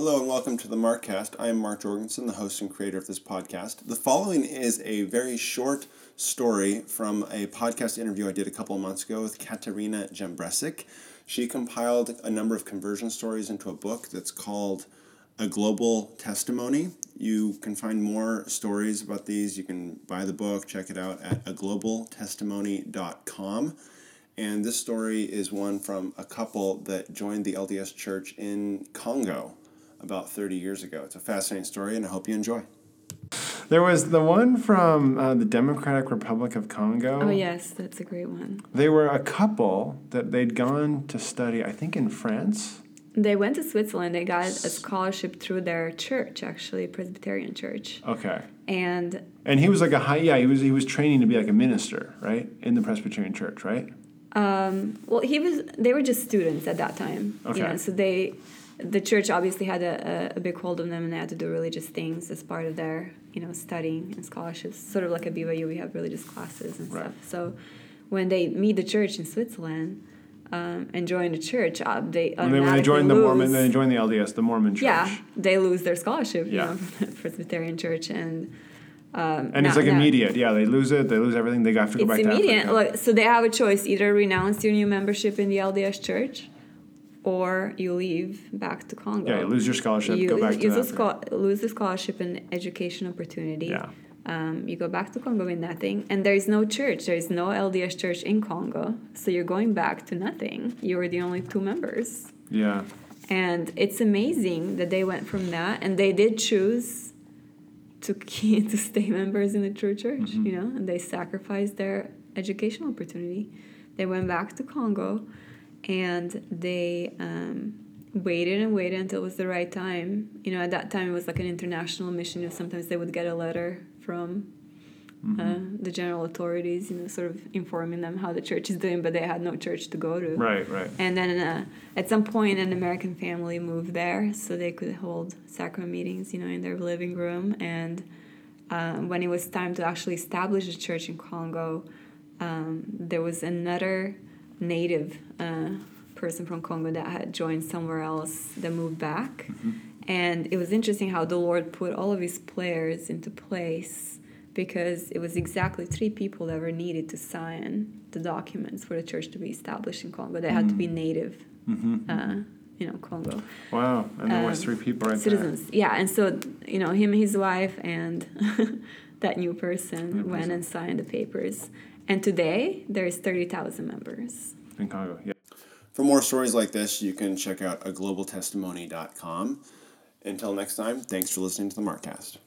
Hello and welcome to the Markcast. I am Mark Jorgensen, the host and creator of this podcast. The following is a very short story from a podcast interview I did a couple of months ago with Katarina Jambresik. She compiled a number of conversion stories into a book that's called A Global Testimony. You can find more stories about these. You can buy the book, check it out at aglobaltestimony.com. And this story is one from a couple that joined the LDS Church in Congo about 30 years ago. It's a fascinating story, and I hope you enjoy. There was the one from uh, the Democratic Republic of Congo. Oh, yes, that's a great one. They were a couple that they'd gone to study, I think, in France. They went to Switzerland. They got a scholarship through their church, actually, Presbyterian church. Okay. And And he was like a high, yeah, he was he was training to be like a minister, right, in the Presbyterian Church, right? Um, well, he was. They were just students at that time. Okay. You know, so they, the church obviously had a, a, big hold on them, and they had to do religious things as part of their, you know, studying and scholarships. Sort of like at BYU, we have religious classes and Right. stuff. So when they meet the church in Switzerland um, and join the church, uh, they When they, when they joined the Mormon, they joined the LDS, the Mormon Church. yeah, they lose their scholarship. You Yeah. know, the Presbyterian Church, and um, And it's like now- immediate. Yeah, they lose it. They lose everything. They have to go It's back immediate. to Africa. So they have a choice: either renounce your new membership in the LDS Church, or you leave back to Congo. yeah, you lose your scholarship. You go back to use Africa. scho- lose the scholarship and education opportunity. Yeah. Um, you go back to Congo with nothing, and there is no church. There is no LDS church in Congo, so you're going back to nothing. You were the only two members. Yeah. And it's amazing that they went from that, and they did choose to to stay members in the true church, you know, and they sacrificed their educational opportunity. They went back to Congo, and they um, waited and waited until it was the right time. You know, at that time it was like an international mission. You know, sometimes they would get a letter from uh, the general authorities, you know, sort of informing them how the church is doing, but they had no church to go to. Right. Right. And then uh, at some point, an American family moved there so they could hold sacrament meetings, you know, in their living room. And um, when it was time to actually establish a church in Congo, um, there was another native uh, person from Congo that had joined somewhere else that moved back. And it was interesting how the Lord put all of his players into place because it was exactly three people that were needed to sign the documents for the church to be established in Congo. They had to be native, uh, you know, Congo Wow. And there was um, three people right citizens. Yeah, and so you know him, his wife, and that new person New went person. and signed the papers. And today there's thirty thousand members. in Congo. Yeah. For more stories like this, you can check out aglobaltestimony.com. Until next time, thanks for listening to the Markcast.